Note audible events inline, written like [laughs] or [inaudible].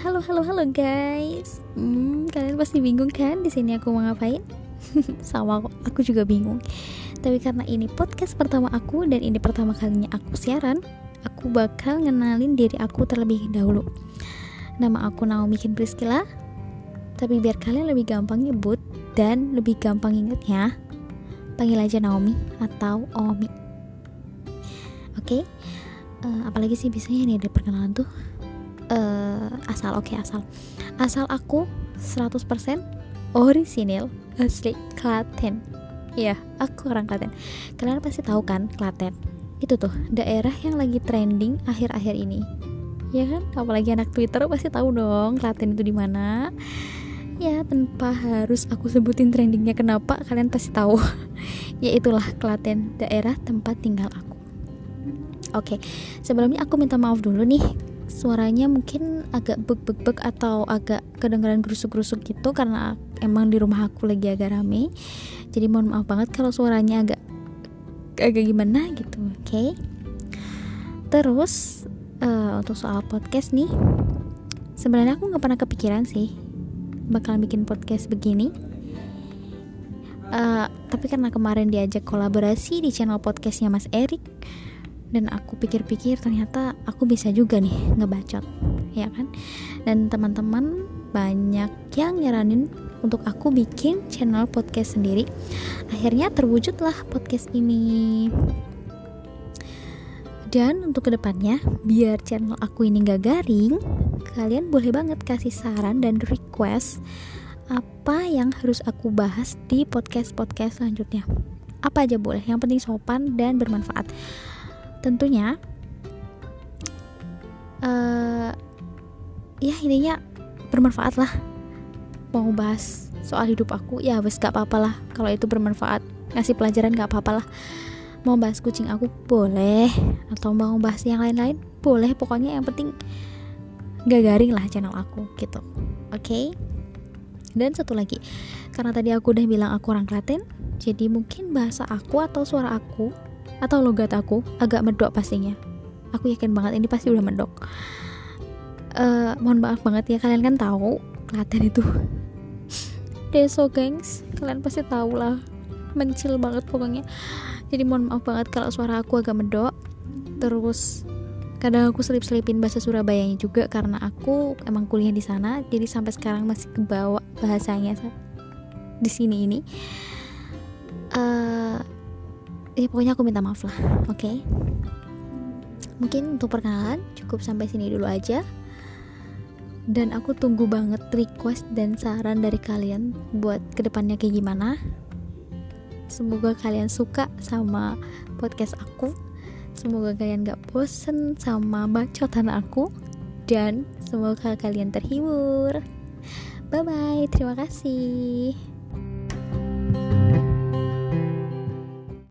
halo, halo, halo guys. Hmm, kalian pasti bingung kan di sini aku mau ngapain? [laughs] Sama kok, aku juga bingung. Tapi karena ini podcast pertama aku dan ini pertama kalinya aku siaran, aku bakal ngenalin diri aku terlebih dahulu. Nama aku Naomi Kin. Tapi biar kalian lebih gampang nyebut dan lebih gampang ingetnya, panggil aja Naomi atau Omi. Oke? Okay? Uh, eh, apalagi sih biasanya nih di perkenalan tuh uh, asal oke okay, asal. Asal aku 100% orisinil asli Klaten. Ya aku orang Klaten. Kalian pasti tahu kan Klaten? Itu tuh daerah yang lagi trending akhir-akhir ini. Ya kan? Apalagi anak Twitter pasti tahu dong Klaten itu di mana. Ya tanpa harus aku sebutin trendingnya kenapa kalian pasti tahu. [laughs] Ya itulah Klaten daerah tempat tinggal aku. Oke sebelumnya aku minta maaf dulu nih suaranya mungkin agak bek-bek-bek atau agak kedengaran gerusuk-gerusuk gitu karena emang di rumah aku lagi agak rame jadi mohon maaf banget kalau suaranya agak agak gimana gitu oke okay? terus uh, untuk soal podcast nih sebenarnya aku nggak pernah kepikiran sih bakalan bikin podcast begini uh, tapi karena kemarin diajak kolaborasi di channel podcastnya Mas Erik dan aku pikir-pikir ternyata aku bisa juga nih ngebacot ya kan? Dan teman-teman banyak yang nyaranin untuk aku bikin channel podcast sendiri. Akhirnya terwujudlah podcast ini. Dan untuk ke depannya biar channel aku ini gak garing kalian boleh banget kasih saran dan request apa yang harus aku bahas di podcast-podcast selanjutnya. Apa aja boleh yang penting sopan dan bermanfaat tentunya uh, ya intinya bermanfaat lah. Mau bahas soal hidup aku ya wes gak apa-apa lah. Kalau itu bermanfaat ngasih pelajaran gak apa-apa lah. Mau bahas kucing aku boleh. Atau mau bahas yang lain-lain boleh. Pokoknya yang penting gak garing lah channel aku gitu. Oke? Okay? dan satu lagi karena tadi aku udah bilang aku orang Klaten jadi mungkin bahasa aku atau suara aku atau logat aku agak medok pastinya. Aku yakin banget ini pasti udah medok. Uh, mohon maaf banget ya kalian kan tahu Klaten itu. [laughs] Deso gengs kalian pasti tahu lah. Mencil banget pokoknya. Jadi mohon maaf banget kalau suara aku agak medok. Terus kadang aku selip-selipin bahasa Surabayanya juga karena aku emang kuliah di sana. Jadi sampai sekarang masih kebawa bahasanya di sini ini ya pokoknya aku minta maaf lah oke? Okay? mungkin untuk perkenalan cukup sampai sini dulu aja. Dan aku tunggu banget request dan saran dari kalian buat ke depannya kayak gimana. Semoga kalian suka sama podcast aku. Semoga kalian gak bosen sama bacotan aku. Dan semoga kalian terhibur. Bye bye terima kasih